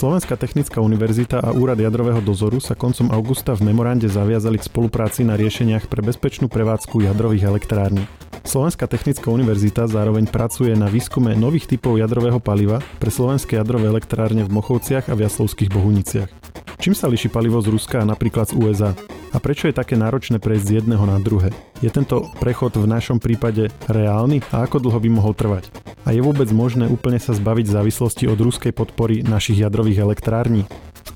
Slovenská technická univerzita a Úrad jadrového dozoru sa koncom augusta v memorande zaviazali k spolupráci na riešeniach pre bezpečnú prevádzku jadrových elektrární. Slovenská technická univerzita zároveň pracuje na výskume nových typov jadrového paliva pre slovenské jadrové elektrárne v Mochovciach a v Jaslovských Bohuniciach. Čím sa liší palivo z Ruska napríklad z USA? A prečo je také náročné prejsť z jedného na druhé? Je tento prechod v našom prípade reálny a ako dlho by mohol trvať? A je vôbec možné úplne sa zbaviť závislosti od ruskej podpory našich jadrových elektrární?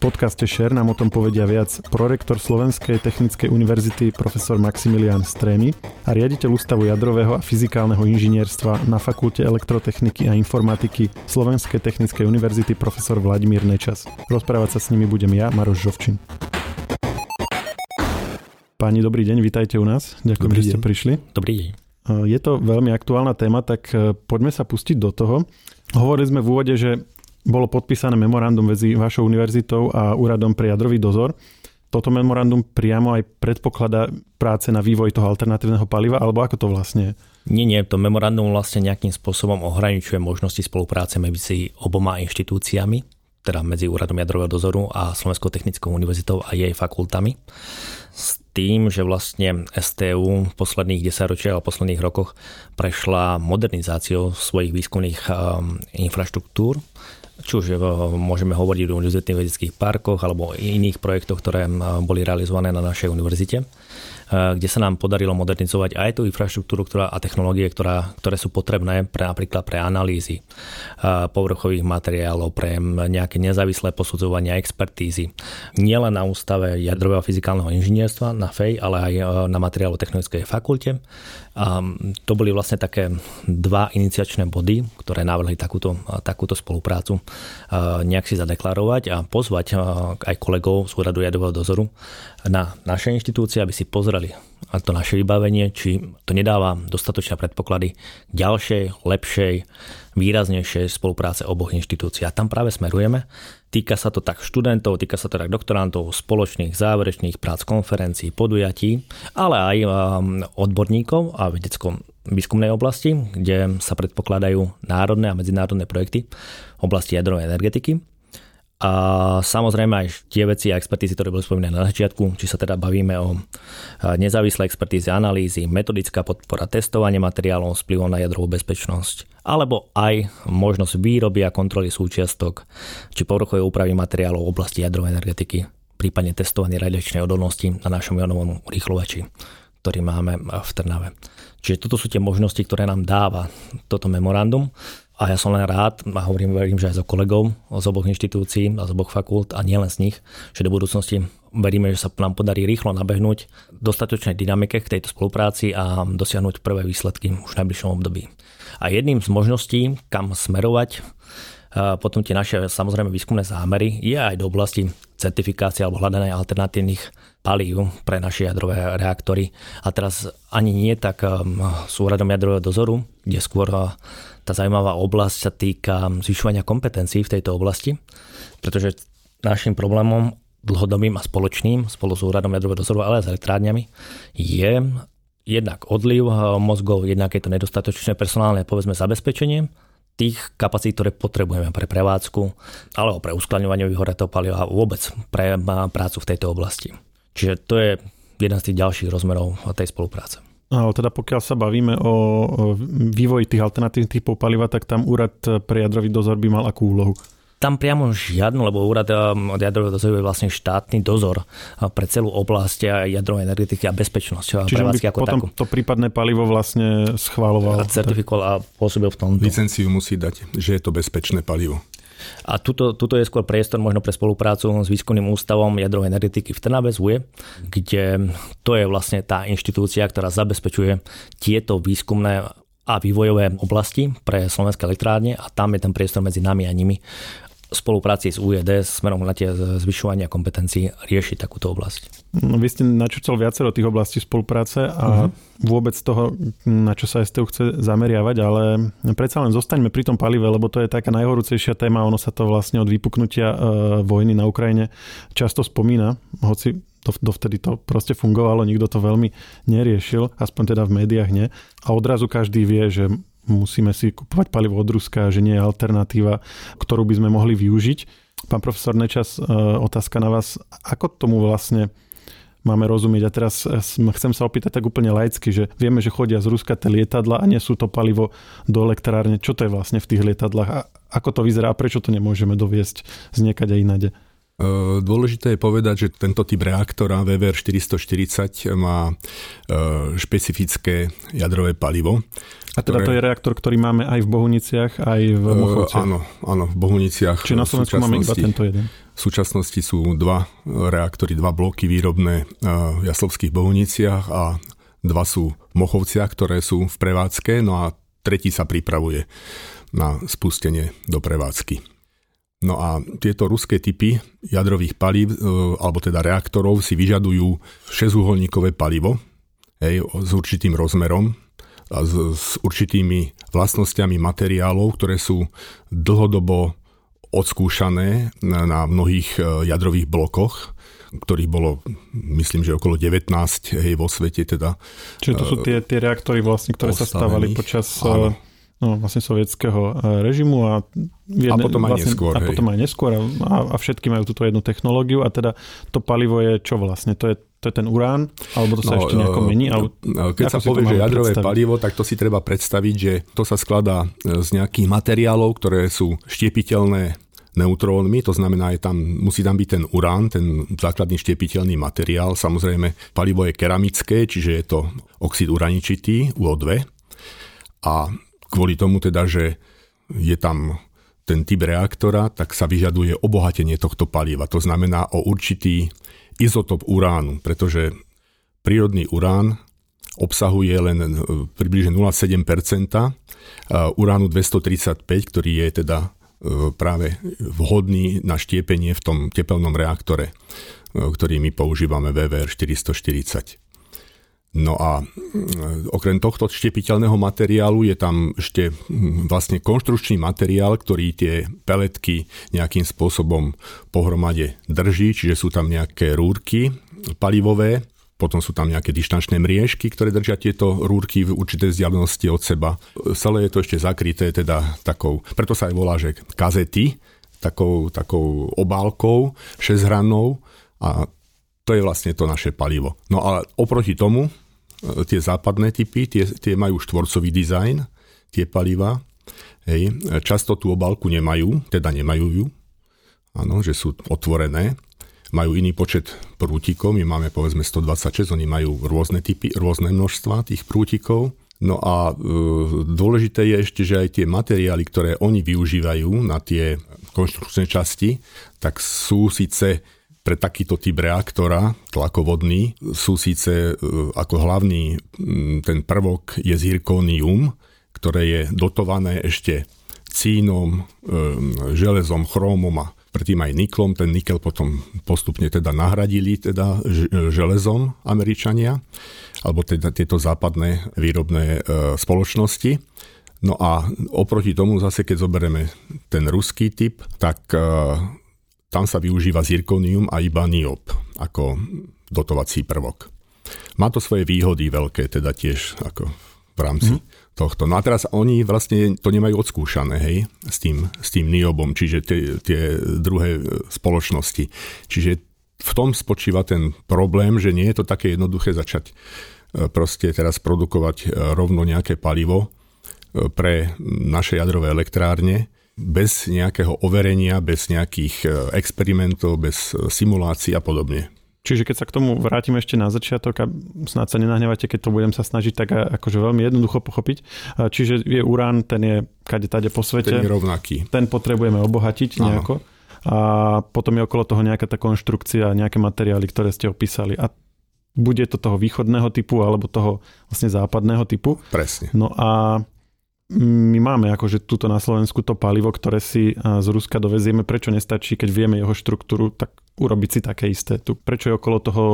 Podcaste Share nám o tom povedia viac prorektor Slovenskej technickej univerzity profesor Maximilian Strémy a riaditeľ Ústavu jadrového a fyzikálneho inžinierstva na Fakulte elektrotechniky a informatiky Slovenskej technickej univerzity profesor Vladimír Nečas. Rozprávať sa s nimi budem ja, Maroš Žovčin. Páni, dobrý deň, vítajte u nás. Ďakujem, dobrý že ste deň. prišli. Dobrý deň. Je to veľmi aktuálna téma, tak e, poďme sa pustiť do toho. Hovorili sme v úvode, že bolo podpísané memorandum medzi vašou univerzitou a Úradom pre jadrový dozor. Toto memorandum priamo aj predpokladá práce na vývoj toho alternatívneho paliva, alebo ako to vlastne? Nie, nie, to memorandum vlastne nejakým spôsobom ohraničuje možnosti spolupráce medzi oboma inštitúciami, teda medzi Úradom jadrového dozoru a Slovenskou technickou univerzitou a jej fakultami s tým, že vlastne STU v posledných desaťročiach a posledných rokoch prešla modernizáciou svojich výskumných um, infraštruktúr, či už uh, môžeme hovoriť o univerzitných vedeckých parkoch alebo iných projektoch, ktoré uh, boli realizované na našej univerzite. Eh, kde sa nám podarilo modernizovať aj tú infraštruktúru ktorá, a technológie, ktorá, ktoré sú potrebné pre napríklad pre analýzy povrchových materiálov, pre nejaké nezávislé posudzovania expertízy. Nielen na ústave jadrového fyzikálneho inžinierstva na FEJ, ale aj na materiálo-technologickej fakulte. To boli vlastne také dva iniciačné body, ktoré navrhli takúto, takúto spoluprácu nejak si zadeklarovať a pozvať aj kolegov z úradu jadrového dozoru na naše inštitúcie, aby si pozreli to naše vybavenie, či to nedáva dostatočné predpoklady ďalšej, lepšej, výraznejšej spolupráce oboch inštitúcií. A tam práve smerujeme. Týka sa to tak študentov, týka sa to tak doktorantov, spoločných záverečných prác, konferencií, podujatí, ale aj um, odborníkov a vedeckom výskumnej oblasti, kde sa predpokladajú národné a medzinárodné projekty v oblasti jadrovej energetiky. A samozrejme aj tie veci a expertízy, ktoré boli spomínané na začiatku, či sa teda bavíme o nezávislé expertízy, analýzy, metodická podpora, testovanie materiálov s vplyvom na jadrovú bezpečnosť, alebo aj možnosť výroby a kontroly súčiastok, či povrchové úpravy materiálov v oblasti jadrovej energetiky, prípadne testovanie radiačnej odolnosti na našom jonovom rýchlovači, ktorý máme v Trnave. Čiže toto sú tie možnosti, ktoré nám dáva toto memorandum. A ja som len rád, a hovorím, verím, že aj so kolegov z oboch inštitúcií a z oboch fakult a nielen z nich, že do budúcnosti veríme, že sa nám podarí rýchlo nabehnúť dostatočnej dynamike k tejto spolupráci a dosiahnuť prvé výsledky už v najbližšom období. A jedným z možností, kam smerovať potom tie naše samozrejme výskumné zámery je aj do oblasti certifikácie alebo hľadania alternatívnych palív pre naše jadrové reaktory. A teraz ani nie tak um, s úradom jadrového dozoru, kde skôr tá zaujímavá oblasť sa týka zvyšovania kompetencií v tejto oblasti, pretože našim problémom dlhodobým a spoločným spolu s úradom jadrového dozoru, ale aj s elektrárňami je jednak odliv mozgov, jednak je to nedostatočné personálne povedzme zabezpečenie tých kapacít, ktoré potrebujeme pre prevádzku alebo pre uskladňovanie vyhoretého paliva a vôbec pre prácu v tejto oblasti. Čiže to je jeden z tých ďalších rozmerov tej spolupráce. Ale teda pokiaľ sa bavíme o vývoji tých alternatívnych typov paliva, tak tam úrad pre jadrový dozor by mal akú úlohu? Tam priamo žiadnu, lebo úrad od jadrového dozoru je vlastne štátny dozor pre celú oblasť jadrovej energetiky a bezpečnosť. Čiže by ako potom takú. to prípadné palivo vlastne schváloval. A certifikoval a pôsobil v tom. Licenciu musí dať, že je to bezpečné palivo. A tuto, tuto je skôr priestor možno pre spoluprácu s výskumným ústavom jadrovej energetiky v Trnave ZUE, kde to je vlastne tá inštitúcia, ktorá zabezpečuje tieto výskumné a vývojové oblasti pre slovenské elektrárne a tam je ten priestor medzi nami a nimi spolupráci s UED smerom na tie zvyšovania kompetencií riešiť takúto oblasť. No, vy ste načúcal viacero tých oblastí spolupráce a uh-huh. vôbec toho, na čo sa STU chce zameriavať, ale predsa len zostaňme pri tom palive, lebo to je taká najhorúcejšia téma, ono sa to vlastne od vypuknutia uh, vojny na Ukrajine často spomína, hoci to, dovtedy to proste fungovalo, nikto to veľmi neriešil, aspoň teda v médiách nie. A odrazu každý vie, že musíme si kupovať palivo od Ruska, že nie je alternatíva, ktorú by sme mohli využiť. Pán profesor Nečas, e, otázka na vás. Ako tomu vlastne máme rozumieť. A teraz e, chcem sa opýtať tak úplne laicky, že vieme, že chodia z Ruska tie lietadla a nesú to palivo do elektrárne. Čo to je vlastne v tých lietadlách a ako to vyzerá a prečo to nemôžeme doviesť z niekade inade? E, dôležité je povedať, že tento typ reaktora VVR 440 má špecifické jadrové palivo. A teda ktoré... to je reaktor, ktorý máme aj v Bohuniciach, aj v Mochovciach? Uh, áno, áno, v Bohuniciach. Čiže na Slovensku máme iba tento jeden? V súčasnosti sú dva reaktory, dva bloky výrobné v Jaslovských Bohuniciach a dva sú v Mochovciach, ktoré sú v prevádzke, no a tretí sa pripravuje na spustenie do prevádzky. No a tieto ruské typy jadrových palív, e, alebo teda reaktorov si vyžadujú šesťuholníkové palivo hej, s určitým rozmerom a s, s určitými vlastnosťami materiálov, ktoré sú dlhodobo odskúšané na, na mnohých e, jadrových blokoch, ktorých bolo, myslím, že okolo 19 hej, vo svete. Teda, Čiže to sú tie, tie reaktory, vlastne, ktoré sa stávali počas e, áno. No, vlastne sovietského e, režimu a, jedne, a potom aj vlastne, neskôr. A hej. potom aj neskôr a, a všetky majú túto jednu technológiu a teda to palivo je čo vlastne? To je to je ten urán, alebo to sa no, ešte nejako mení? Alebo, keď sa povie, že jadrové predstaviť? palivo, tak to si treba predstaviť, že to sa skladá z nejakých materiálov, ktoré sú štiepiteľné neutrónmi, to znamená, je tam, musí tam byť ten urán, ten základný štiepiteľný materiál. Samozrejme, palivo je keramické, čiže je to oxid uraničitý, UO2. A kvôli tomu teda, že je tam ten typ reaktora, tak sa vyžaduje obohatenie tohto paliva. To znamená o určitý izotop uránu, pretože prírodný urán obsahuje len e, približne 0,7% uránu 235, ktorý je teda E, práve vhodný na štiepenie v tom tepelnom reaktore, e, ktorý my používame VVR 440. No a e, okrem tohto štiepiteľného materiálu je tam ešte vlastne konštrukčný materiál, ktorý tie peletky nejakým spôsobom pohromade drží, čiže sú tam nejaké rúrky palivové, potom sú tam nejaké dištančné mriežky, ktoré držia tieto rúrky v určitej vzdialenosti od seba. Celé je to ešte zakryté teda takou, preto sa aj volá, že kazety, takou, takou obálkou, šesťhrannou a to je vlastne to naše palivo. No a oproti tomu, tie západné typy, tie, tie majú štvorcový dizajn, tie paliva. Hej. Často tú obálku nemajú, teda nemajú ju, áno, že sú otvorené majú iný počet prútikov, my máme povedzme 126, oni majú rôzne typy, rôzne množstva tých prútikov. No a e, dôležité je ešte, že aj tie materiály, ktoré oni využívajú na tie konštrukčné časti, tak sú síce pre takýto typ reaktora tlakovodný sú síce e, ako hlavný ten prvok je zirkonium, ktoré je dotované ešte cínom, e, železom, chrómom a predtým aj niklom, ten nikel potom postupne teda nahradili teda železom Američania, alebo teda tieto západné výrobné e, spoločnosti. No a oproti tomu zase, keď zoberieme ten ruský typ, tak e, tam sa využíva zirkonium a iba niop ako dotovací prvok. Má to svoje výhody veľké, teda tiež ako v rámci mm tohto. No a teraz oni vlastne to nemajú odskúšané, hej, s tým, s tým niobom, čiže tie, tie druhé e, spoločnosti. Čiže v tom spočíva ten problém, že nie je to také jednoduché začať e, proste teraz produkovať e, rovno nejaké palivo pre naše jadrové elektrárne bez nejakého overenia, bez nejakých experimentov, bez simulácií a podobne. Čiže keď sa k tomu vrátim ešte na začiatok a snáď sa nenahnevate, keď to budem sa snažiť tak akože veľmi jednoducho pochopiť. Čiže je urán, ten je kade tade po svete. Ten je rovnaký. Ten potrebujeme obohatiť Áno. nejako. A potom je okolo toho nejaká tá konštrukcia, nejaké materiály, ktoré ste opísali. A bude to toho východného typu alebo toho vlastne západného typu. Presne. No a my máme akože túto na Slovensku to palivo, ktoré si z Ruska dovezieme. Prečo nestačí, keď vieme jeho štruktúru, tak urobiť si také isté. Tu, prečo je okolo toho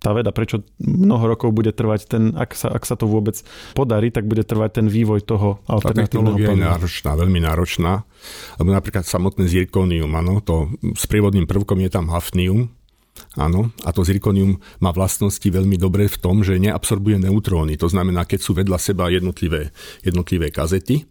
tá veda, prečo mnoho rokov bude trvať ten, ak sa, ak sa to vôbec podarí, tak bude trvať ten vývoj toho alternatívneho Tá technológia je náročná, veľmi náročná, lebo napríklad samotné zirkonium, áno, to s prievodným prvkom je tam hafnium, Áno, a to zirkonium má vlastnosti veľmi dobré v tom, že neabsorbuje neutróny. To znamená, keď sú vedľa seba jednotlivé, jednotlivé kazety,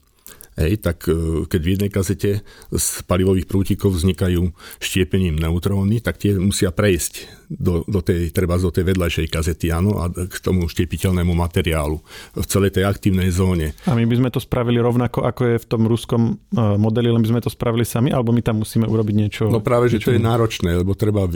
hej, tak e, keď v jednej kazete z palivových prútikov vznikajú štiepením neutróny, tak tie musia prejsť do, do tej, treba do tej vedľajšej kazety, áno, a k tomu štiepiteľnému materiálu v celej tej aktívnej zóne. A my by sme to spravili rovnako, ako je v tom ruskom e, modeli, len by sme to spravili sami, alebo my tam musíme urobiť niečo? No práve, že to je náročné, lebo treba e,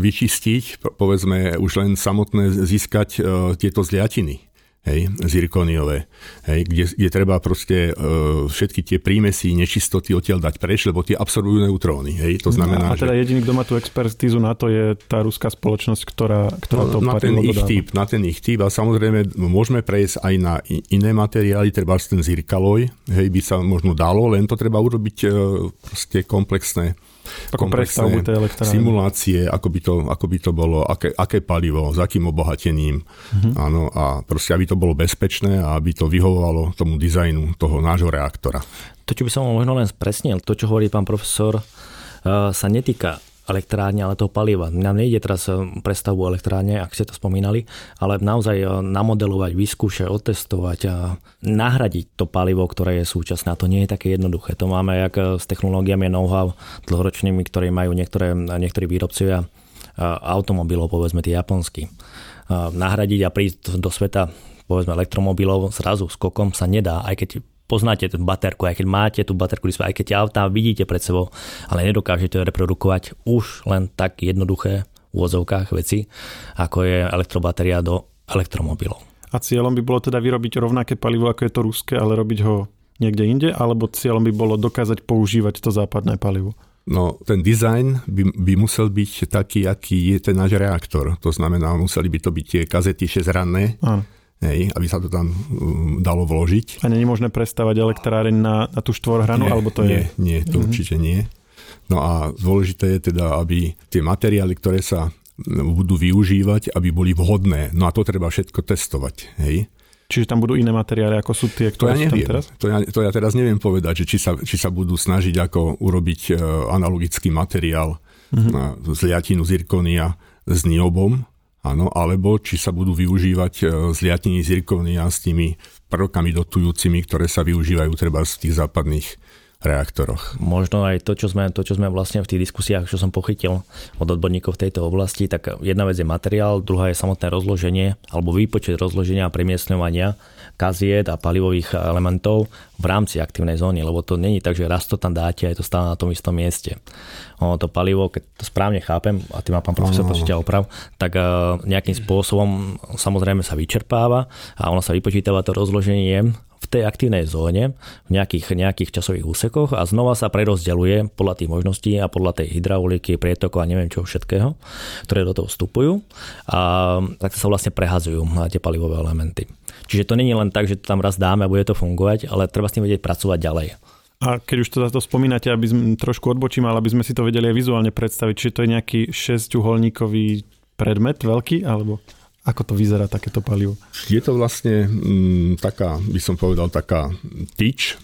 vyčistiť, povedzme, už len samotné získať tieto zliatiny hej, zirkoniové, hej, kde, kde treba proste uh, všetky tie prímesy, nečistoty odtiaľ dať preč, lebo tie absorbujú neutróny. Hej, to znamená, a teda že... jediný, kto má tú expertízu na to, je tá ruská spoločnosť, ktorá, ktorá to na ten ich typ, Na ten ich typ a samozrejme môžeme prejsť aj na iné materiály, treba ten zirkaloj, hej, by sa možno dalo, len to treba urobiť uh, proste komplexné ako prestavbu tej elektrárne. Simulácie, ako by to, ako by to bolo, aké, aké palivo, s akým obohatením. Uh-huh. Áno, a proste, aby to bolo bezpečné a aby to vyhovovalo tomu dizajnu toho nášho reaktora. To, čo by som možno len spresnil, to, čo hovorí pán profesor, eh, sa netýka elektrárne, ale toho paliva. Nám nejde teraz eh, prestavbu elektrárne, ak ste to spomínali, ale naozaj eh, namodelovať, vyskúšať, otestovať a nahradiť to palivo, ktoré je súčasné. A to nie je také jednoduché. To máme jak eh, s technológiami know-how dlhoročnými, ktoré majú niektoré, niektorí výrobcovia automobilov, povedzme tie japonskí. Nahradiť a prísť do sveta povedzme elektromobilov zrazu skokom sa nedá, aj keď poznáte tú baterku, aj keď máte tú baterku, aj keď tie autá vidíte pred sebou, ale nedokážete reprodukovať už len tak jednoduché v úvodzovkách veci, ako je elektrobatéria do elektromobilov. A cieľom by bolo teda vyrobiť rovnaké palivo, ako je to ruské, ale robiť ho niekde inde, alebo cieľom by bolo dokázať používať to západné palivo? No, ten dizajn by, by musel byť taký, aký je ten náš reaktor. To znamená, museli by to byť tie kazety 6 ranné, Áno hej, aby sa to tam um, dalo vložiť. A je možné prestavať elektráreň na, na tú štvorhranu, nie, alebo to nie, je? Nie, to mm-hmm. určite nie. No a dôležité je teda, aby tie materiály, ktoré sa budú využívať, aby boli vhodné. No a to treba všetko testovať. Hej. Čiže tam budú iné materiály, ako sú tie, ktoré to ja neviem. tam teraz? To ja, to ja teraz neviem povedať, že či sa, či sa budú snažiť ako urobiť uh, analogický materiál mm-hmm. na zliatinu zirkonia s niobom, Áno, alebo či sa budú využívať e, zliatiny zirkonia s tými prvkami dotujúcimi, ktoré sa využívajú treba v tých západných reaktoroch. Možno aj to, čo sme, to, čo sme vlastne v tých diskusiách, čo som pochytil od odborníkov v tejto oblasti, tak jedna vec je materiál, druhá je samotné rozloženie alebo výpočet rozloženia a premiestňovania kaziet a palivových elementov v rámci aktívnej zóny, lebo to není tak, že raz to tam dáte a je to stále na tom istom mieste. Ono to palivo, keď to správne chápem, a ty ma pán profesor počíta oprav, tak eh, nejakým spôsobom samozrejme sa vyčerpáva a ono sa vypočítava to rozloženie tej aktívnej zóne v nejakých, nejakých časových úsekoch a znova sa prerozdeľuje podľa tých možností a podľa tej hydrauliky, prietokov a neviem čo všetkého, ktoré do toho vstupujú a tak sa vlastne prehazujú tie palivové elementy. Čiže to není len tak, že to tam raz dáme a bude to fungovať, ale treba s tým vedieť pracovať ďalej. A keď už teda to spomínate, aby sme trošku odbočím, ale aby sme si to vedeli aj vizuálne predstaviť, či to je nejaký šesťuholníkový predmet veľký, alebo ako to vyzerá takéto palivo? Je to vlastne m, mm, taká, by som povedal, taká tyč,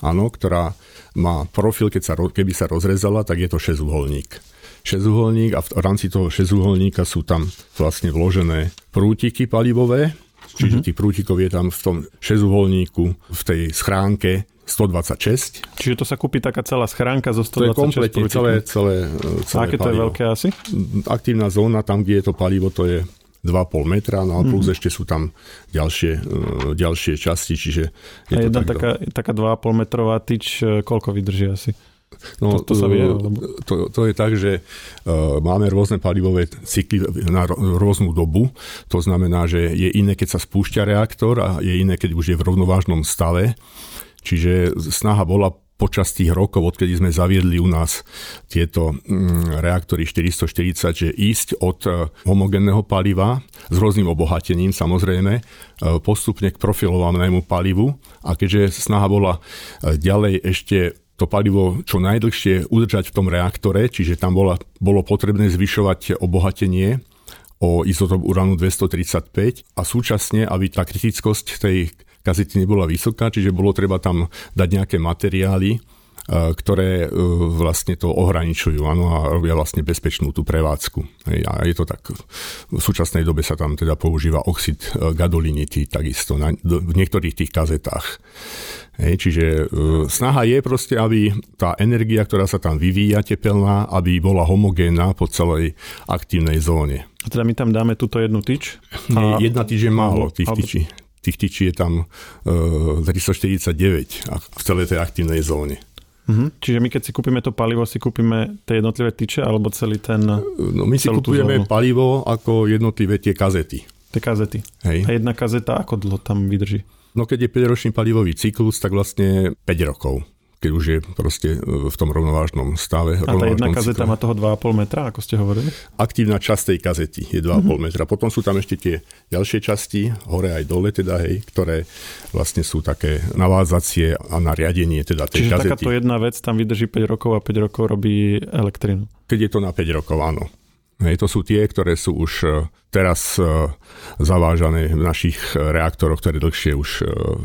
áno, ktorá má profil, keď sa, keby sa rozrezala, tak je to šesťuholník. Šesťuholník a v rámci toho šesťuholníka sú tam vlastne vložené prútiky palivové, čiže mm-hmm. tých prútikov je tam v tom šesťuholníku, v tej schránke 126. Čiže to sa kúpi taká celá schránka zo 126 To je kompletne celé, celé, celé A aké to je veľké asi? Aktívna zóna, tam, kde je to palivo, to je 2,5 metra, no a plus mm. ešte sú tam ďalšie, uh, ďalšie časti, čiže je a jedna tak taká, do... taká 2,5 metrová tyč, e, koľko vydrží asi? No, to, to, sa vie, e, alebo... to, to je tak, že uh, máme rôzne palivové cykly na rôznu dobu. To znamená, že je iné, keď sa spúšťa reaktor a je iné, keď už je v rovnovážnom stave. Čiže snaha bola počas tých rokov, odkedy sme zaviedli u nás tieto mm, reaktory 440, že ísť od e, homogénneho paliva s rôznym obohatením samozrejme, e, postupne k profilovanému palivu. A keďže snaha bola e, ďalej ešte to palivo čo najdlhšie udržať v tom reaktore, čiže tam bola, bolo potrebné zvyšovať obohatenie o izotop uranu 235 a súčasne, aby tá kritickosť tej kazety nebola vysoká, čiže bolo treba tam dať nejaké materiály, ktoré vlastne to ohraničujú ano, a robia vlastne bezpečnú tú prevádzku. A je to tak, v súčasnej dobe sa tam teda používa oxid gadolinity takisto na, v niektorých tých kazetách. Hej, čiže snaha je proste, aby tá energia, ktorá sa tam vyvíja tepelná, aby bola homogénna po celej aktívnej zóne. A teda my tam dáme túto jednu tyč? A... Jedna tyč je málo, tých tyčí. Tých tyčí je tam uh, 349 v celej tej aktívnej zóne. Uh-huh. Čiže my keď si kúpime to palivo, si kúpime tie jednotlivé tyče alebo celý ten... No my si kúpujeme palivo ako jednotlivé tie kazety. Tie kazety. Hej. A jedna kazeta ako dlho tam vydrží? No keď je 5-ročný palivový cyklus, tak vlastne 5 rokov keď už je proste e, v tom rovnovážnom stave. A tá jedna kazeta cykle. má toho 2,5 metra, ako ste hovorili? Aktívna časť tej kazety je 2,5 mm-hmm. metra. Potom sú tam ešte tie ďalšie časti, hore aj dole teda, hej, ktoré vlastne sú také navádzacie a na riadenie teda tej Čiže kazety. takáto jedna vec tam vydrží 5 rokov a 5 rokov robí elektrinu. Keď je to na 5 rokov, áno. Hej, to sú tie, ktoré sú už e, teraz e, zavážané v našich reaktoroch, ktoré dlhšie už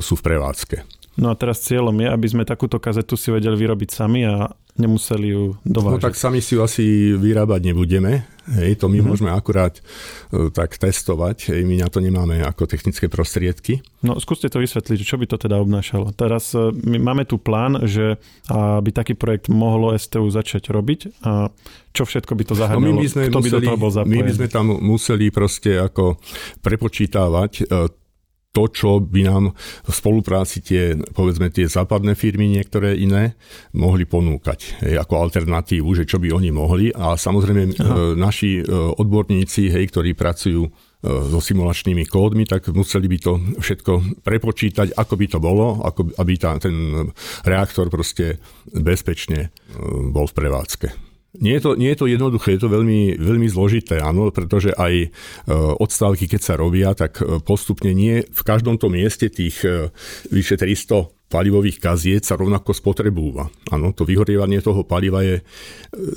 sú v prevádzke. No a teraz cieľom je, aby sme takúto kazetu si vedeli vyrobiť sami a nemuseli ju dovážať. No tak sami si ju asi vyrábať nebudeme. Hej, to my mm-hmm. môžeme akurát uh, tak testovať. Hej, my na to nemáme ako technické prostriedky. No skúste to vysvetliť, čo by to teda obnášalo. Teraz uh, my máme tu plán, že aby taký projekt mohlo STU začať robiť a čo všetko by to zahrňalo? No my by sme Kto museli, by do toho bol zapojený? My by sme tam museli proste ako prepočítavať uh, to, čo by nám v spolupráci tie, povedzme, tie západné firmy, niektoré iné, mohli ponúkať hej, ako alternatívu, že čo by oni mohli. A samozrejme Aha. E, naši e, odborníci, hej, ktorí pracujú e, so simulačnými kódmi, tak museli by to všetko prepočítať, ako by to bolo, ako, aby tá, ten reaktor proste bezpečne bol v prevádzke. Nie je, to, nie je to jednoduché, je to veľmi, veľmi zložité, áno, pretože aj e, odstávky, keď sa robia, tak e, postupne nie v každom tom mieste tých e, vyše 300 palivových kaziet sa rovnako spotrebúva. Áno, to vyhorievanie toho paliva je,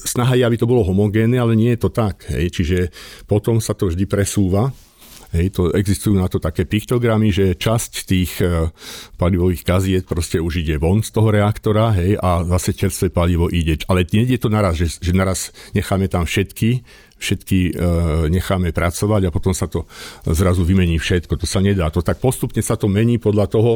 snaha aby to bolo homogénne, ale nie je to tak. Hej. Čiže potom sa to vždy presúva Hej, to existujú na to také piktogramy, že časť tých e, palivových kaziet proste už ide von z toho reaktora hej, a zase čerstvé palivo ide. Ale nie je to naraz, že, že naraz necháme tam všetky všetky e, necháme pracovať a potom sa to zrazu vymení všetko. To sa nedá. To tak postupne sa to mení podľa toho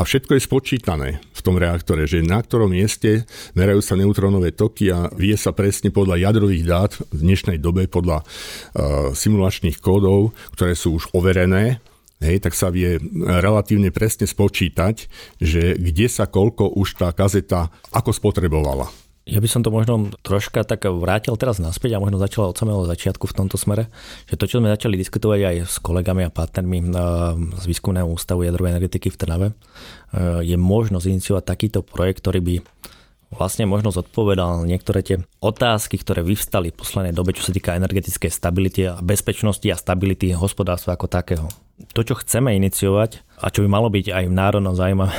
a všetko je spočítané v tom reaktore, že na ktorom mieste merajú sa neutrónové toky a vie sa presne podľa jadrových dát v dnešnej dobe, podľa e, simulačných kódov, ktoré sú už overené, Hej, tak sa vie relatívne presne spočítať, že kde sa koľko už tá kazeta ako spotrebovala. Ja by som to možno troška tak vrátil teraz naspäť a možno začal od samého začiatku v tomto smere, že to, čo sme začali diskutovať aj s kolegami a partnermi eh, z Výskumného ústavu jadrovej energetiky v Trnave, eh, je možnosť iniciovať takýto projekt, ktorý by vlastne možno zodpovedal niektoré tie otázky, ktoré vyvstali v poslednej dobe, čo sa týka energetickej stability a bezpečnosti a stability hospodárstva ako takého. To, čo chceme iniciovať a čo by malo byť aj v národnom zájme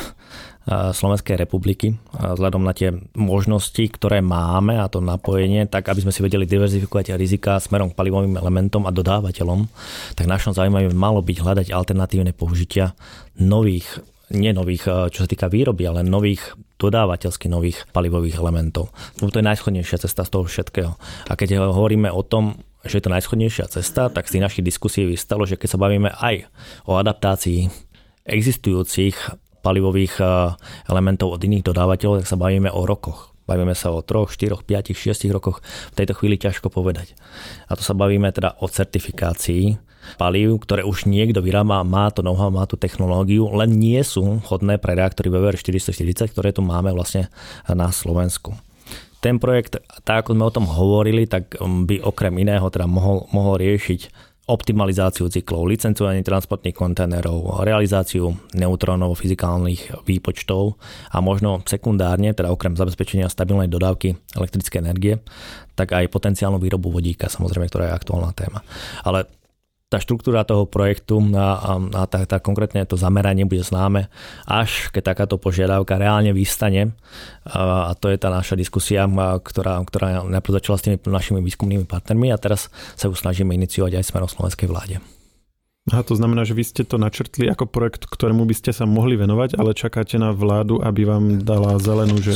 Slovenskej republiky vzhľadom na tie možnosti, ktoré máme a to napojenie, tak aby sme si vedeli diverzifikovať rizika smerom k palivovým elementom a dodávateľom, tak našom zaujímavé malo byť hľadať alternatívne použitia nových nie nových, čo sa týka výroby, ale nových dodávateľsky nových palivových elementov. To je najschodnejšia cesta z toho všetkého. A keď hovoríme o tom, že je to najschodnejšia cesta, tak z našich diskusí vystalo, že keď sa bavíme aj o adaptácii existujúcich palivových eh, elementov od iných dodávateľov, tak sa bavíme o rokoch. Bavíme sa o 3, 4, 5, 6 rokoch. V tejto chvíli ťažko povedať. A to sa bavíme teda o certifikácii palív, ktoré už niekto vyrába, má to know-how, má tú technológiu, len nie sú hodné pre reaktory VVR 440, ktoré tu máme vlastne na Slovensku ten projekt, tak ako sme o tom hovorili, tak by okrem iného teda mohol, mohol riešiť optimalizáciu cyklov, licencovanie transportných kontajnerov, realizáciu neutrónov fyzikálnych výpočtov a možno sekundárne, teda okrem zabezpečenia stabilnej dodávky elektrickej energie, tak aj potenciálnu výrobu vodíka, samozrejme, ktorá je aktuálna téma. Ale tá štruktúra toho projektu a, a tá, tá konkrétne to zameranie bude známe, až keď takáto požiadavka reálne vystane. A, a to je tá naša diskusia, ktorá, ktorá najprv začala s tými našimi výskumnými partnermi a teraz sa ju snažíme iniciovať aj smerom slovenskej vláde. A to znamená, že vy ste to načrtli ako projekt, ktorému by ste sa mohli venovať, ale čakáte na vládu, aby vám dala zelenú, že...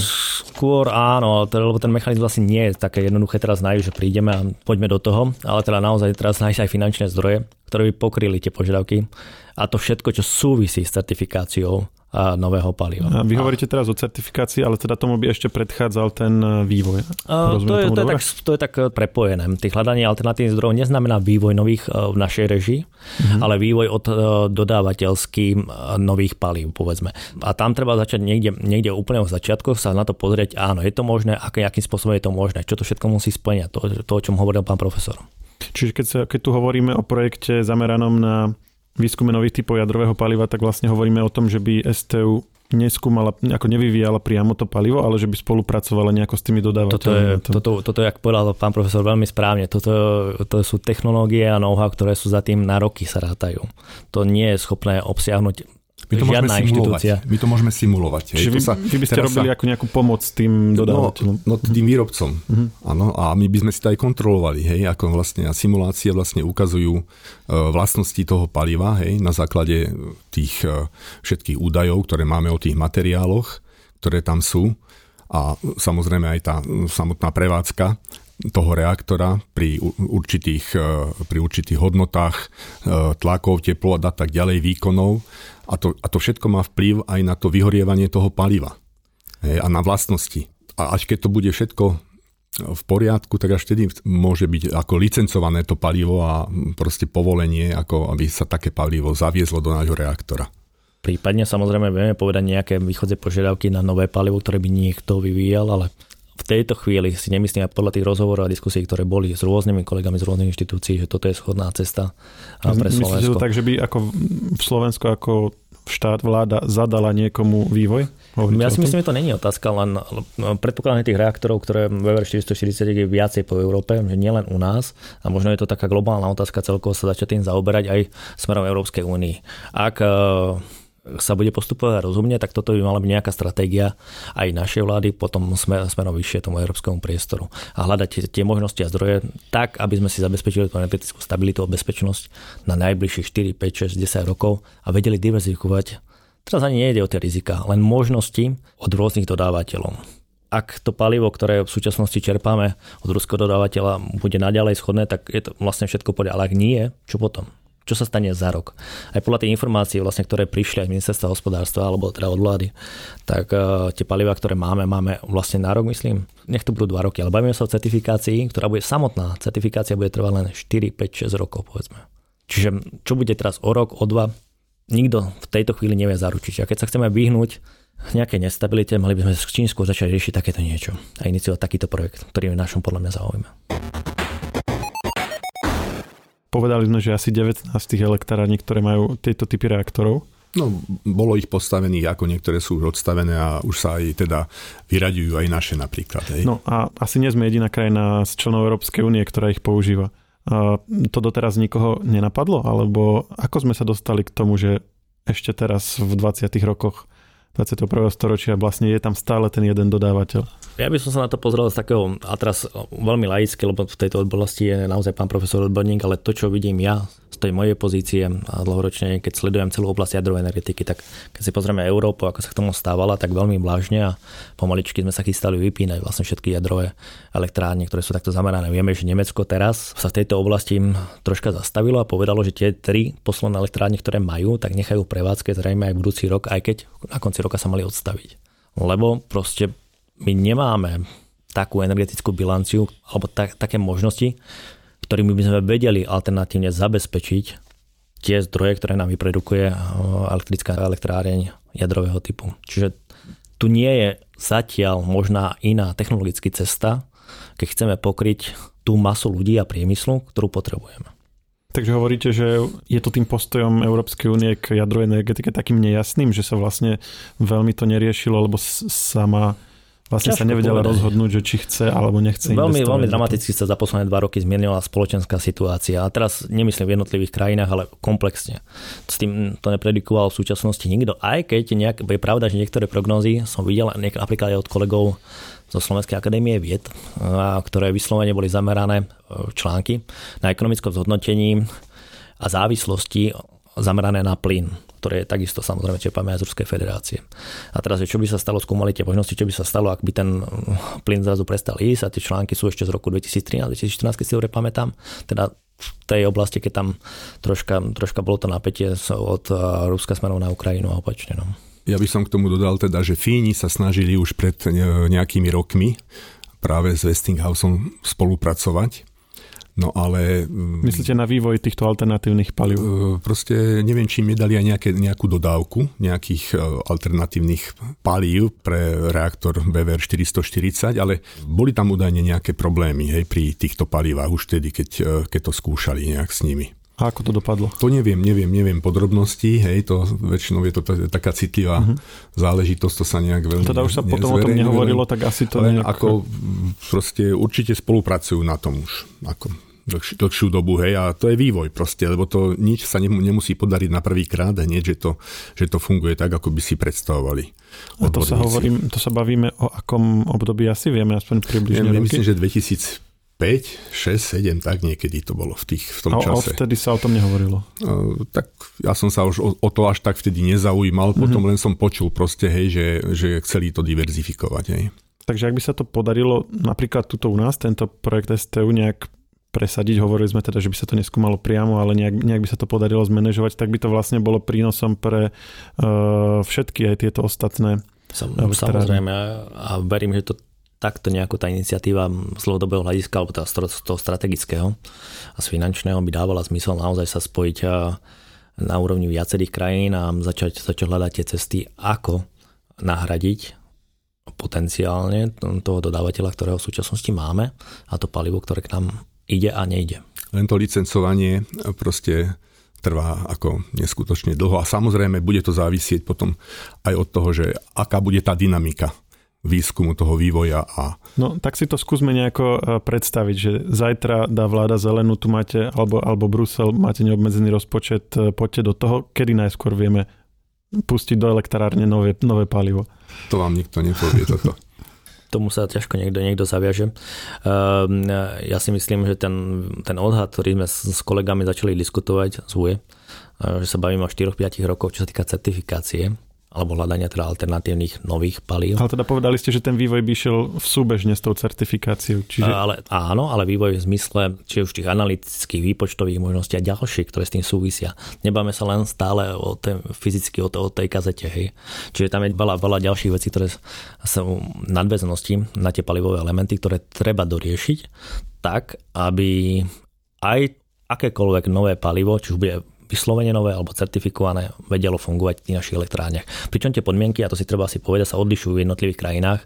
Skôr áno, teda, lebo ten mechanizmus asi nie je také jednoduché teraz nájsť, že prídeme a poďme do toho, ale teda naozaj teraz nájsť aj finančné zdroje, ktoré by pokryli tie požiadavky. A to všetko, čo súvisí s certifikáciou nového paliva. A vy hovoríte teraz o certifikácii, ale teda tomu by ešte predchádzal ten e, vývoj. A, to, je, to, je tak, to je tak e, prepojené. Tých hľadanie alternatívnych zdrojov neznamená vývoj nových e, v našej režii, mm-hmm. ale vývoj od dodávateľských nových palív, povedzme. A tam treba začať niekde, niekde úplne v začiatku sa na to pozrieť, áno, je to možné, aký, akým spôsobom je to možné, čo to všetko musí splňať, to, to o čom hovoril pán profesor. Čiže keď, sa, keď tu hovoríme o projekte zameranom na výskume nových typov jadrového paliva, tak vlastne hovoríme o tom, že by STU neskúmala, ako nevyvíjala priamo to palivo, ale že by spolupracovala nejako s tými dodávateľmi. Toto je, to. toto, toto, jak povedal pán profesor veľmi správne, toto to sú technológie a know-how, ktoré sú za tým na roky sa rátajú. To nie je schopné obsiahnuť my to Žiadna môžeme inštitúcia. My to môžeme simulovať. Čiže vy, sa, vy by ste robili sa... ako nejakú pomoc tým dodávateľom? No, no tým výrobcom. Uh-huh. Áno, a my by sme si to aj kontrolovali, hej, ako vlastne a simulácie vlastne ukazujú uh, vlastnosti toho paliva, hej, na základe tých uh, všetkých údajov, ktoré máme o tých materiáloch, ktoré tam sú a samozrejme aj tá samotná prevádzka toho reaktora pri určitých, uh, pri určitých hodnotách tlakov, teplot a tak ďalej, výkonov a to, a to všetko má vplyv aj na to vyhorievanie toho paliva a na vlastnosti. A až keď to bude všetko v poriadku, tak až vtedy môže byť ako licencované to palivo a proste povolenie, ako aby sa také palivo zaviezlo do nášho reaktora. Prípadne samozrejme vieme povedať nejaké východzie požiadavky na nové palivo, ktoré by niekto vyvíjal, ale tejto chvíli si nemyslím aj podľa tých rozhovorov a diskusí, ktoré boli s rôznymi kolegami z rôznych inštitúcií, že toto je schodná cesta pre Slovensko. Myslíte to tak, že by ako v Slovensku ako štát, vláda zadala niekomu vývoj? Hovoríte ja si myslím, že to není otázka, len predpokladanie tých reaktorov, ktoré VVR 440 je viacej po Európe, že nielen u nás. A možno je to taká globálna otázka celkovo sa začať tým zaoberať aj smerom Európskej únii. Ak sa bude postupovať rozumne, tak toto by mala byť nejaká stratégia aj našej vlády, potom sme smerom vyššie tomu európskemu priestoru a hľadať tie možnosti a zdroje tak, aby sme si zabezpečili tú energetickú stabilitu a bezpečnosť na najbližších 4, 5, 6, 10 rokov a vedeli diverzifikovať. Teraz ani nejde o tie rizika, len možnosti od rôznych dodávateľov ak to palivo, ktoré v súčasnosti čerpáme od ruského dodávateľa, bude naďalej schodné, tak je to vlastne všetko podľa. Ale ak nie, čo potom? Čo sa stane za rok. Aj podľa tých informácií, vlastne, ktoré prišli aj z ministerstva hospodárstva alebo teda od vlády, tak uh, tie paliva, ktoré máme, máme vlastne na rok, myslím. Nech to budú 2 roky, ale bavíme sa o certifikácii, ktorá bude samotná. Certifikácia bude trvať len 4, 5, 6 rokov, povedzme. Čiže čo bude teraz o rok, o dva, nikto v tejto chvíli nevie zaručiť. A keď sa chceme vyhnúť nejakej nestabilite, mali by sme s Čínskou začať riešiť takéto niečo a iniciovať takýto projekt, ktorý je v našom podľa mňa záujme. Povedali sme, že asi 19 tých elektrární, ktoré majú tieto typy reaktorov. No, bolo ich postavených, ako niektoré sú už odstavené a už sa aj teda vyraďujú aj naše napríklad. Hej. No a asi nie sme jediná krajina z členov Európskej únie, ktorá ich používa. A to doteraz nikoho nenapadlo? Alebo ako sme sa dostali k tomu, že ešte teraz v 20. rokoch 21. storočia vlastne je tam stále ten jeden dodávateľ? Ja by som sa na to pozrel z takého, a teraz veľmi laické, lebo v tejto oblasti je naozaj pán profesor odborník, ale to, čo vidím ja z tej mojej pozície a dlhoročne, keď sledujem celú oblasť jadrovej energetiky, tak keď si pozrieme Európu, ako sa k tomu stávala, tak veľmi vlážne a pomaličky sme sa chystali vypínať vlastne všetky jadrové elektrárne, ktoré sú takto zamerané. Vieme, že Nemecko teraz sa v tejto oblasti troška zastavilo a povedalo, že tie tri posledné elektrárne, ktoré majú, tak nechajú prevádzke zrejme aj budúci rok, aj keď na konci roka sa mali odstaviť. Lebo proste my nemáme takú energetickú bilanciu alebo tak, také možnosti, ktorými by sme vedeli alternatívne zabezpečiť tie zdroje, ktoré nám vyprodukuje eh, elektrická elektráreň jadrového typu. Čiže tu nie je zatiaľ možná iná technologická cesta, keď chceme pokryť tú masu ľudí a priemyslu, ktorú potrebujeme. Takže hovoríte, že je to tým postojom Európskej únie k jadrovej energetike takým nejasným, že sa vlastne veľmi to neriešilo, lebo sama Vlastne Ťažko sa nevedela povedať. rozhodnúť, že či chce alebo nechce Veľmi, veľmi dramaticky sa za posledné dva roky zmienila spoločenská situácia. A teraz nemyslím v jednotlivých krajinách, ale komplexne. S tým to nepredikoval v súčasnosti nikto. Aj keď nejak, je pravda, že niektoré prognózy som videl napríklad aj od kolegov zo Slovenskej akadémie vied, ktoré vyslovene boli zamerané e, články na ekonomickom zhodnotení a závislosti zamerané na plyn ktoré je takisto samozrejme čerpáme aj z Ruskej federácie. A teraz, čo by sa stalo, skúmali tie možnosti, čo by sa stalo, ak by ten plyn zrazu prestal ísť a tie články sú ešte z roku 2013-2014, keď si dobre pamätám. Teda v tej oblasti, keď tam troška, troška bolo to napätie od Ruska smerom na Ukrajinu a opačne. No. Ja by som k tomu dodal teda, že Fíni sa snažili už pred nejakými rokmi práve s Westinghouseom spolupracovať No ale... Mm, Myslíte na vývoj týchto alternatívnych palív? E, proste neviem, či mi dali aj nejaké, nejakú dodávku nejakých e, alternatívnych palív pre reaktor BVR 440, ale boli tam údajne nejaké problémy hej, pri týchto palívach už vtedy, keď, e, keď to skúšali nejak s nimi. A ako to dopadlo? To neviem, neviem, neviem podrobnosti, hej, to väčšinou je to taká citlivá uh-huh. záležitosť, to sa nejak veľmi Teda už sa potom o tom nehovorilo, tak asi to nejak... ako proste určite spolupracujú na tom už, ako dlhš, dlhšiu dobu, hej, a to je vývoj proste, lebo to nič sa nemusí podariť na prvý krát hneď, že to, že to funguje tak, ako by si predstavovali. A to sa, hovorím, to sa bavíme o akom období asi vieme, aspoň približne ja, myslím, že 2000 5, 6, 7, tak niekedy to bolo v, tých, v tom a čase. A vtedy sa o tom nehovorilo? Uh, tak ja som sa už o, o to až tak vtedy nezaujímal, mm-hmm. potom len som počul proste, hej, že, že chceli to diverzifikovať. Hej. Takže ak by sa to podarilo napríklad tuto u nás, tento projekt STU nejak presadiť. Hovorili sme teda, že by sa to neskúmalo priamo, ale nejak, nejak by sa to podarilo zmanéžovať, tak by to vlastne bolo prínosom pre uh, všetky aj tieto ostatné Sam, Samozrejme a verím, že to takto nejako tá iniciatíva z dlhodobého hľadiska, alebo teda z toho strategického a z finančného by dávala zmysel naozaj sa spojiť na úrovni viacerých krajín a začať, začať hľadať tie cesty, ako nahradiť potenciálne toho dodávateľa, ktorého v súčasnosti máme a to palivo, ktoré k nám ide a nejde. Len to licencovanie proste trvá ako neskutočne dlho a samozrejme bude to závisieť potom aj od toho, že aká bude tá dynamika výskumu toho vývoja. A... No tak si to skúsme nejako e, predstaviť, že zajtra dá vláda zelenú, tu máte, alebo, alebo Brusel, máte neobmedzený rozpočet, e, poďte do toho, kedy najskôr vieme pustiť do elektrárne nové, nové palivo. To vám nikto nepovie toto. tomu sa ťažko niekto, niekto zaviaže. Ehm, ja si myslím, že ten, ten odhad, ktorý sme s kolegami začali diskutovať z UE, že sa bavíme o 4-5 rokoch, čo sa týka certifikácie, alebo hľadania teda alternatívnych nových palív. Ale teda povedali ste, že ten vývoj by šiel v súbežne s tou certifikáciou. Čiže... Ale, áno, ale vývoj v zmysle či už tých analytických výpočtových možností a ďalších, ktoré s tým súvisia. Nebáme sa len stále o tej, fyzicky o, o tej kazete. Hej. Čiže tam je veľa, veľa ďalších vecí, ktoré sú nadväznosti na tie palivové elementy, ktoré treba doriešiť tak, aby aj akékoľvek nové palivo, či už bude vyslovene nové alebo certifikované vedelo fungovať v tých našich elektrárniach. Pričom tie podmienky, a to si treba si povedať, sa odlišujú v jednotlivých krajinách,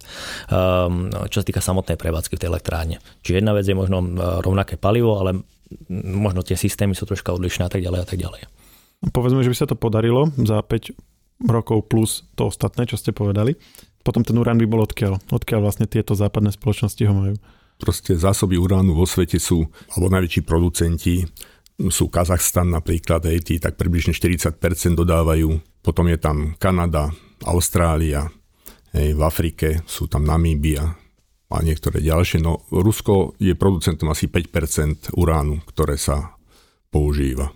um, čo sa týka samotnej prevádzky v tej elektrárne. Čiže jedna vec je možno uh, rovnaké palivo, ale možno tie systémy sú troška odlišné a tak ďalej a tak ďalej. Povedzme, že by sa to podarilo za 5 rokov plus to ostatné, čo ste povedali. Potom ten urán by bol odkiaľ? Odkiaľ vlastne tieto západné spoločnosti ho majú? Proste zásoby uránu vo svete sú, alebo najväčší producenti sú Kazachstan napríklad, hej, tí tak približne 40% dodávajú. Potom je tam Kanada, Austrália, hej, v Afrike sú tam Namíbia a niektoré ďalšie. No Rusko je producentom asi 5% uránu, ktoré sa používa.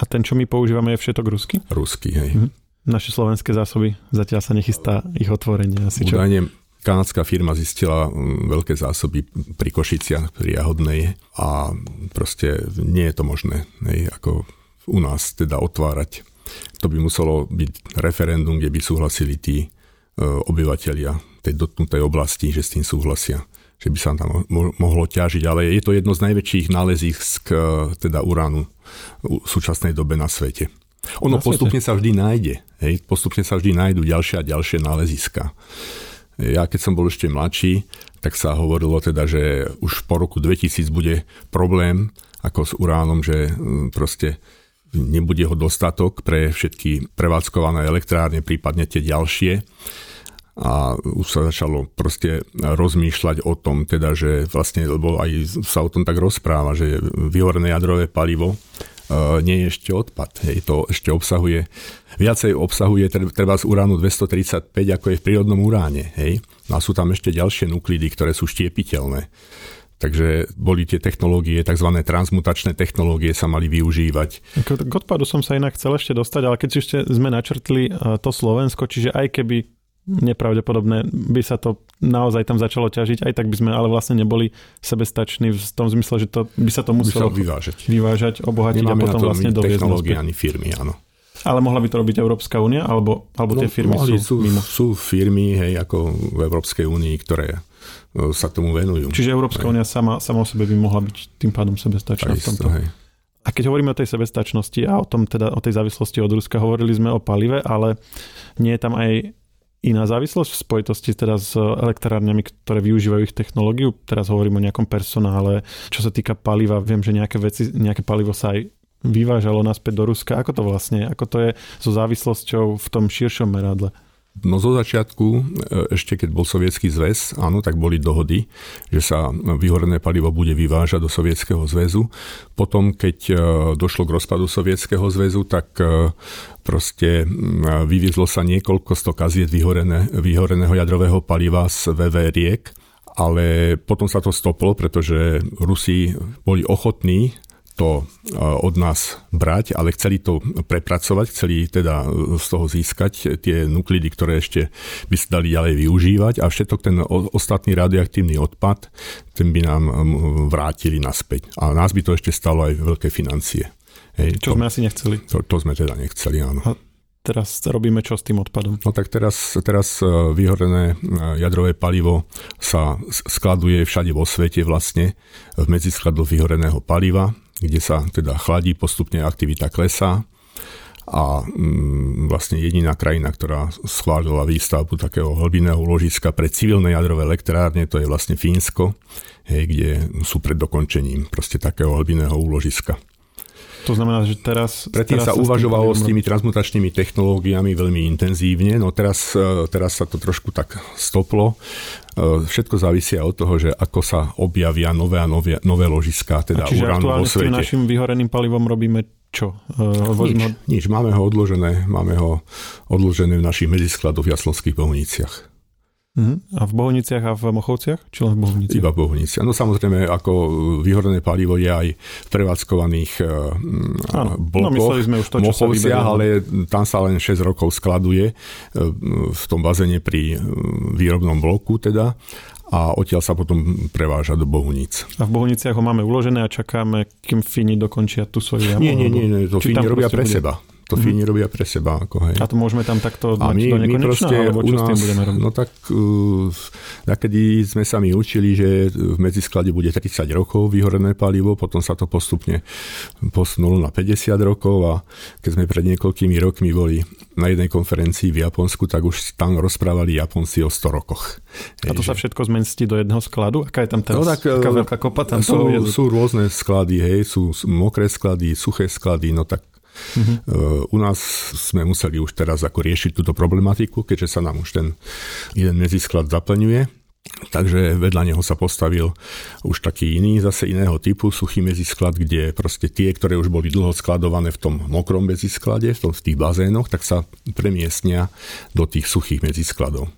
A ten, čo my používame, je všetok rusky? Rusky, hej. Mhm. Naše slovenské zásoby zatiaľ sa nechystá ich otvorenie. Asi čo? Údajne Kanadská firma zistila mm, veľké zásoby pri Košiciach, pri Jahodnej a proste nie je to možné, nej, ako u nás teda otvárať. To by muselo byť referendum, kde by súhlasili tí e, obyvateľia tej dotknutej oblasti, že s tým súhlasia že by sa tam mohlo ťažiť, ale je to jedno z najväčších nálezísk e, teda uránu v súčasnej dobe na svete. Ono na postupne svete. sa vždy nájde, hej, postupne sa vždy nájdu ďalšie a ďalšie náleziska. Ja keď som bol ešte mladší, tak sa hovorilo teda, že už po roku 2000 bude problém ako s uránom, že mm, proste nebude ho dostatok pre všetky prevádzkované elektrárne, prípadne tie ďalšie. A už sa začalo proste rozmýšľať o tom, teda, že vlastne, lebo aj sa o tom tak rozpráva, že vyhorené jadrové palivo nie je ešte odpad. Hej, to ešte obsahuje, viacej obsahuje treba z uránu 235, ako je v prírodnom uráne. Hej. No a sú tam ešte ďalšie nuklidy, ktoré sú štiepiteľné. Takže boli tie technológie, tzv. transmutačné technológie sa mali využívať. K odpadu som sa inak chcel ešte dostať, ale keď ešte sme načrtli e, to Slovensko, čiže aj keby nepravdepodobné by sa to naozaj tam začalo ťažiť, aj tak by sme ale vlastne neboli sebestační v tom zmysle, že to by sa to muselo vyvážať, vyvážať obohatiť Nemáme a potom vlastne doviezť. technológie ani firmy, áno. Ale mohla by to robiť Európska únia, alebo, alebo no, tie firmy sú, sú mimo? Sú firmy, hej, ako v Európskej únii, ktoré e, sa tomu venujú. Čiže Európska únia sama, sama o sebe by mohla byť tým pádom sebestačná v tomto. Hej. A keď hovoríme o tej sebestačnosti a o tom teda o tej závislosti od Ruska, hovorili sme o palive, ale nie je tam aj iná závislosť v spojitosti teda s elektrárňami, ktoré využívajú ich technológiu. Teraz hovorím o nejakom personále. Čo sa týka paliva, viem, že nejaké veci, nejaké palivo sa aj vyvážalo naspäť do Ruska. Ako to vlastne, ako to je so závislosťou v tom širšom meradle? No zo začiatku, e, ešte keď bol sovietský zväz, áno, tak boli dohody, že sa vyhorené palivo bude vyvážať do sovietskeho zväzu. Potom, keď e, došlo k rozpadu sovietskeho zväzu, tak e, proste vyviezlo sa niekoľko sto kaziet vyhorené, vyhoreného jadrového paliva z VV riek, ale potom sa to stoplo, pretože Rusi boli ochotní to od nás brať, ale chceli to prepracovať, chceli teda z toho získať tie nuklidy, ktoré ešte by sa dali ďalej využívať a všetok ten ostatný radioaktívny odpad, ten by nám vrátili naspäť. A nás by to ešte stalo aj veľké financie. Hej, čo to, sme asi nechceli. To, to sme teda nechceli, áno. A teraz robíme čo s tým odpadom? No tak teraz, teraz e, vyhorené e, jadrové palivo sa skladuje všade vo svete vlastne v medziskladoch vyhoreného paliva kde sa teda chladí, postupne aktivita klesá a mm, vlastne jediná krajina, ktorá schválila výstavbu takého hlbinného ložiska pre civilné jadrové elektrárne, to je vlastne Fínsko, hej, kde sú pred dokončením proste takého hlbinného úložiska. To znamená, že teraz... Predtým teraz sa, sa uvažovalo s tými transmutačnými technológiami veľmi intenzívne, no teraz, e, teraz sa to trošku tak stoplo. E, všetko závisia od toho, že ako sa objavia nové a nové, nové ložiská, teda uránu vo svete. Čiže našim vyhoreným palivom robíme čo? Uh, nič, nič, máme ho odložené, máme ho odložené v našich medziskladoch v Jaslonských bohuniciach. Uh-huh. A v Bohuniciach a v Mochovciach? Či len v Bohuniciach? Iba v Bohuniciach. No samozrejme, ako vyhorené palivo je aj v prevádzkovaných uh, blokoch. No, sme už to, Mochovciach, ale tam sa len 6 rokov skladuje uh, v tom bazene pri uh, výrobnom bloku teda a odtiaľ sa potom preváža do Bohunic. A v Bohuniciach ho máme uložené a čakáme, kým Fíni dokončia tú svoju jamu? Nie, nie, nie, nie to Fíni robia pre bude? seba to mm-hmm. Fíni robia pre seba. Ako, hej. A to môžeme tam takto a my, do my proste alebo čo nás, s tým budeme robiť? No tak, uh, kedy sme sa mi učili, že v medzisklade bude 30 rokov vyhorené palivo, potom sa to postupne posunulo na 50 rokov a keď sme pred niekoľkými rokmi boli na jednej konferencii v Japonsku, tak už tam rozprávali Japonci o 100 rokoch. A to hej, sa všetko zmestí do jedného skladu? Aká je tam teraz? No tak, aká e, veľká kopa tam sú, sú rôzne sklady, hej, sú mokré sklady, suché sklady, no tak Mm-hmm. U nás sme museli už teraz ako riešiť túto problematiku, keďže sa nám už ten jeden medzisklad zaplňuje. Takže vedľa neho sa postavil už taký iný, zase iného typu, suchý medzisklad, kde proste tie, ktoré už boli dlho skladované v tom mokrom medzisklade, v, tom, v tých bazénoch, tak sa premiestnia do tých suchých medziskladov.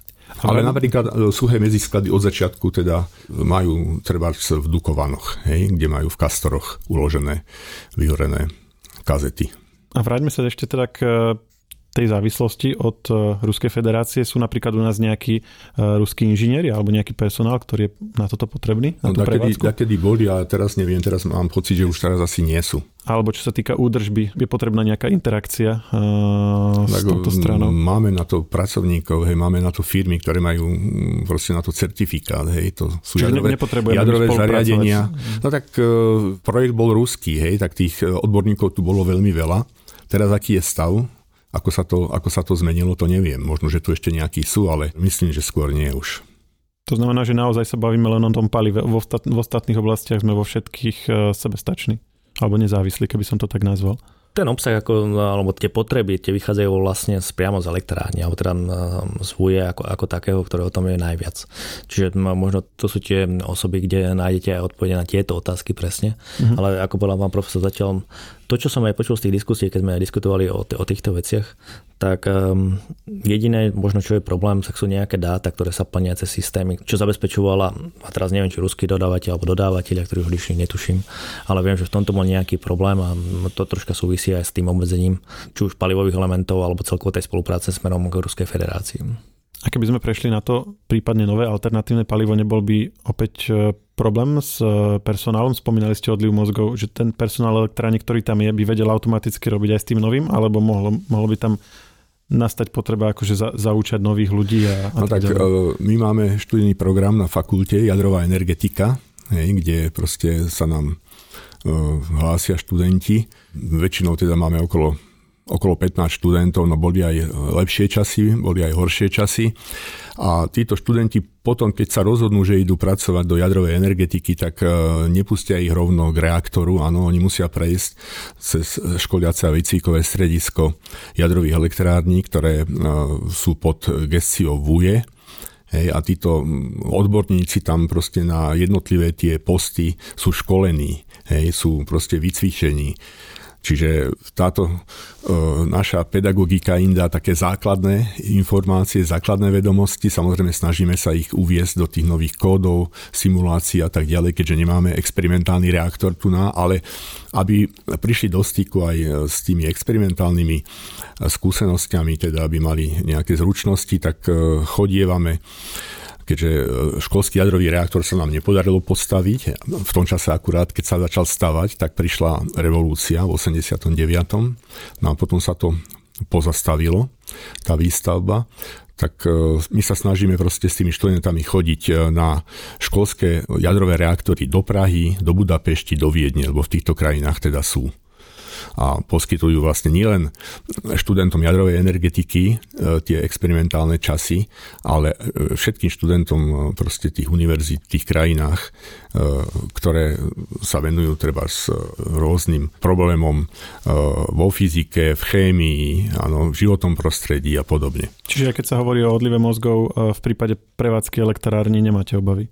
Ale napríklad e, suché medzisklady od začiatku teda majú treba v Dukovanoch, hej, kde majú v kastoroch uložené vyhorené kazety. A vráťme sa ešte teda k tej závislosti od e, Ruskej federácie sú napríklad u nás nejakí uh, ruskí inžinieri alebo nejaký personál, ktorý je na toto potrebný? Na no, takedy boli, ale teraz neviem, teraz mám pocit, že už teraz asi nie sú. Alebo čo sa týka údržby, je potrebná nejaká interakcia uh, tak, s touto stranou? Máme na to pracovníkov, hej, máme na to firmy, ktoré majú proste na to certifikát. Hej, to sú Čiže jadrové, jadrové zariadenia. No tak uh, projekt bol ruský, hej, tak tých odborníkov tu bolo veľmi veľa. Teraz aký je stav? Ako sa, to, ako sa to zmenilo, to neviem. Možno, že tu ešte nejakí sú, ale myslím, že skôr nie už. To znamená, že naozaj sa bavíme len o tom palive. V, ostat, v ostatných oblastiach sme vo všetkých uh, sebestační. Alebo nezávislí, keby som to tak nazval ten obsah ako, alebo tie potreby, tie vychádzajú vlastne z, priamo z elektrárne, alebo teda z VUE ako, ako takého, ktoré o tom je najviac. Čiže možno to sú tie osoby, kde nájdete aj odpovede na tieto otázky presne, mm-hmm. ale ako povedal pán profesor, zatiaľ To, čo som aj počul z tých diskusí, keď sme diskutovali o, t- o týchto veciach, tak um, jediné možno, čo je problém, tak sú nejaké dáta, ktoré sa plnia cez systémy, čo zabezpečovala, a teraz neviem, či ruský dodávateľ alebo dodávateľ, ktorý už lišný netuším, ale viem, že v tomto bol nejaký problém a to troška súvisí aj s tým obmedzením, či už palivových elementov alebo celkovo tej spolupráce smerom k Ruskej federácii. A keby sme prešli na to prípadne nové alternatívne palivo, nebol by opäť e, problém s e, personálom? Spomínali ste odliv mozgov, že ten personál elektrárne, ktorý tam je, by vedel automaticky robiť aj s tým novým, alebo mohlo, mohlo by tam nastať potreba akože za, zaučať nových ľudí? A, a no tak, tak e, my máme študijný program na fakulte Jadrová energetika, hej, kde proste sa nám hlásia študenti. Väčšinou teda máme okolo okolo 15 študentov, no boli aj lepšie časy, boli aj horšie časy. A títo študenti potom, keď sa rozhodnú, že idú pracovať do jadrovej energetiky, tak e, nepustia ich rovno k reaktoru. Áno, oni musia prejsť cez školiace a výcvikové stredisko jadrových elektrární, ktoré e, sú pod gestiou VUE, Hej, a títo odborníci tam proste na jednotlivé tie posty sú školení, hej, sú proste vycvičení. Čiže táto e, naša pedagogika im dá také základné informácie, základné vedomosti. Samozrejme snažíme sa ich uviesť do tých nových kódov, simulácií a tak ďalej, keďže nemáme experimentálny reaktor tu na, ale aby prišli do styku aj s tými experimentálnymi skúsenostiami, teda aby mali nejaké zručnosti, tak e, chodievame keďže e, školský jadrový reaktor sa nám nepodarilo postaviť. V tom čase akurát, keď sa začal stavať, tak prišla revolúcia v 89. No a potom sa to pozastavilo, tá výstavba tak e, my sa snažíme proste s tými študentami chodiť e, na školské jadrové reaktory do Prahy, do Budapešti, do Viedne, lebo v týchto krajinách teda sú a poskytujú vlastne nielen študentom jadrovej energetiky e, tie experimentálne časy, ale e, všetkým študentom e, proste tých univerzít v tých krajinách, ktoré sa venujú treba s rôznym problémom vo fyzike, v chémii, áno, v životnom prostredí a podobne. Čiže keď sa hovorí o odlive mozgov, v prípade prevádzky elektrárny nemáte obavy?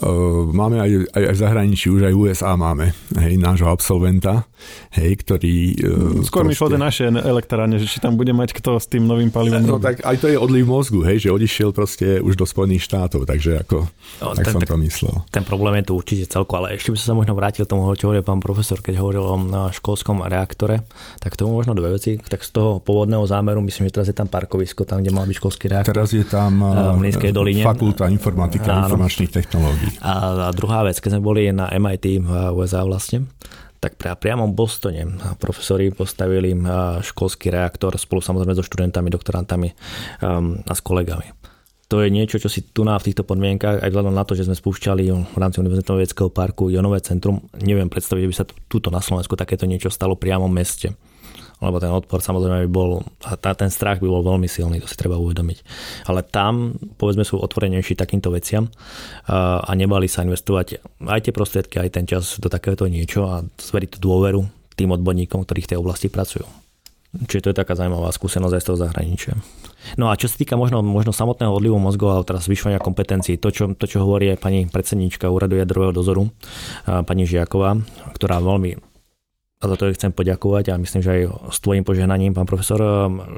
Ehm, máme aj, aj, aj v zahraničí, už aj USA máme, hej, nášho absolventa, hej, ktorý... Ehm, Skôr mi šlo naše elektrárne, že či tam bude mať kto s tým novým palivom. No tak aj to je odliv mozgu, hej, že odišiel proste už do Spojených štátov, takže ako, no, tak ten, som to myslel. Ten problém je tu určite celko, ale ešte by som sa možno vrátil tomu, čo hovoril pán profesor, keď hovoril o školskom reaktore, tak tomu možno dve veci. Tak z toho pôvodného zámeru, myslím, že teraz je tam parkovisko, tam, kde mal byť školský reaktor. Teraz je tam v doline. fakulta informatika a informačných technológií. A druhá vec, keď sme boli na MIT v USA vlastne, tak priamo v Bostone profesori postavili školský reaktor spolu samozrejme so študentami, doktorantami um, a s kolegami. To je niečo, čo si tu na v týchto podmienkach, aj vzhľadom na to, že sme spúšťali v rámci Univerzitného vedeckého parku Jonové centrum, neviem predstaviť, že by sa túto na Slovensku takéto niečo stalo priamo v meste lebo ten odpor samozrejme by bol, tá, ten strach by bol veľmi silný, to si treba uvedomiť. Ale tam, povedzme, sú otvorenejší takýmto veciam a, nebali sa investovať aj tie prostriedky, aj ten čas do takéhoto niečo a zveriť tú dôveru tým odborníkom, ktorí v tej oblasti pracujú. Čiže to je taká zaujímavá skúsenosť aj z toho zahraničia. No a čo sa týka možno, možno samotného odlivu mozgov a teraz zvyšovania kompetencií, to čo, to, čo hovorí aj pani predsedníčka úradu jadrového dozoru, pani Žiaková, ktorá veľmi a za to chcem poďakovať a myslím, že aj s tvojim požehnaním, pán profesor,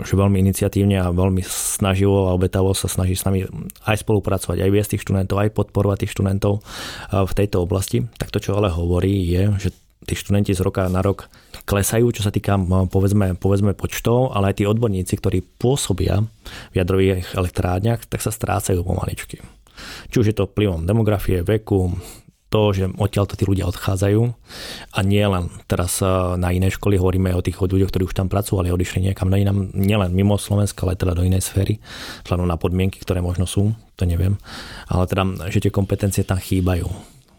že veľmi iniciatívne a veľmi snaživo a obetavo sa snaží s nami aj spolupracovať, aj viesť tých študentov, aj podporovať tých študentov v tejto oblasti. Tak to, čo ale hovorí, je, že tí študenti z roka na rok klesajú, čo sa týka povedzme, povedzme počtov, ale aj tí odborníci, ktorí pôsobia v jadrových elektrárniach, tak sa strácajú pomaličky. Či už je to vplyvom demografie, veku, to, že odtiaľto tí ľudia odchádzajú a nie len teraz eh, na iné školy, hovoríme o tých ľuďoch, ktorí už tam pracovali, odišli niekam na inám, nielen mimo Slovenska, ale teda do inej sféry, vzhľadom na podmienky, ktoré možno sú, to neviem, ale teda, že tie kompetencie tam chýbajú,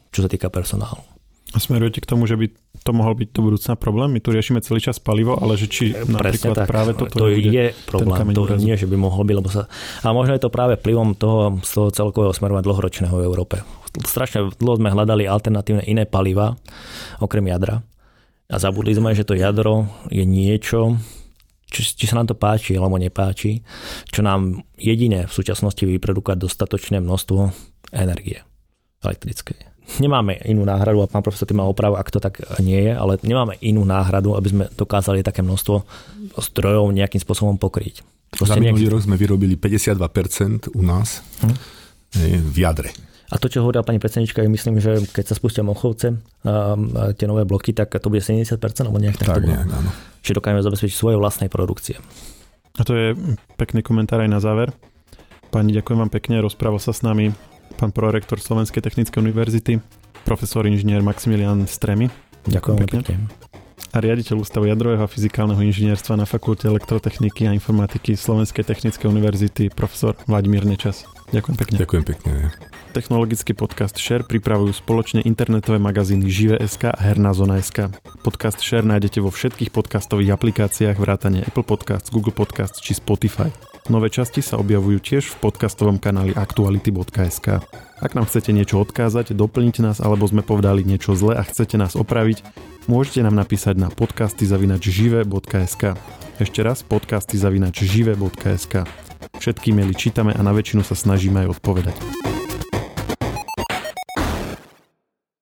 čo sa týka personálu. A smerujete k tomu, že by to mohol byť do budúcna problém? My tu riešime celý čas palivo, ale že či Presne napríklad tak. práve toto to je problém, to nie, že by mohol byť, lebo sa... A možno je to práve vplyvom toho, z toho celkového smerovania dlhoročného v Európe. Strašne dlho sme hľadali alternatívne iné paliva, okrem jadra. A zabudli sme, že to jadro je niečo, či, či sa nám to páči alebo nepáči, čo nám jediné v súčasnosti vyprodukuje dostatočné množstvo energie elektrickej nemáme inú náhradu a pán profesor tým má opravu, ak to tak nie je, ale nemáme inú náhradu, aby sme dokázali také množstvo strojov nejakým spôsobom pokryť. Proste Za minulý rok sme vyrobili 52% u nás hm? v jadre. A to, čo hovorila pani predsednička, myslím, že keď sa spustia mochovce, a tie nové bloky, tak to bude 70% alebo nejak tak, tak to nejak, áno. Čiže dokážeme zabezpečiť svoje vlastnej produkcie. A to je pekný komentár aj na záver. Pani, ďakujem vám pekne, rozprával sa s nami pán prorektor Slovenskej technickej univerzity, profesor inžinier Maximilian Stremy. Ďakujem pekne. pekne. A riaditeľ Ústavu jadrového a fyzikálneho inžinierstva na Fakulte elektrotechniky a informatiky Slovenskej technickej univerzity, profesor Vladimír Nečas. Ďakujem pekne. Ďakujem pekne. Technologický podcast Share pripravujú spoločne internetové magazíny Žive.sk a Herná zona.sk. Podcast Share nájdete vo všetkých podcastových aplikáciách vrátane Apple Podcasts, Google Podcasts či Spotify. Nové časti sa objavujú tiež v podcastovom kanáli aktuality.sk. Ak nám chcete niečo odkázať, doplniť nás alebo sme povedali niečo zle a chcete nás opraviť, môžete nám napísať na podcasty.žive.sk. Ešte raz podcasty.žive.sk. Všetky maily čítame a na väčšinu sa snažíme aj odpovedať.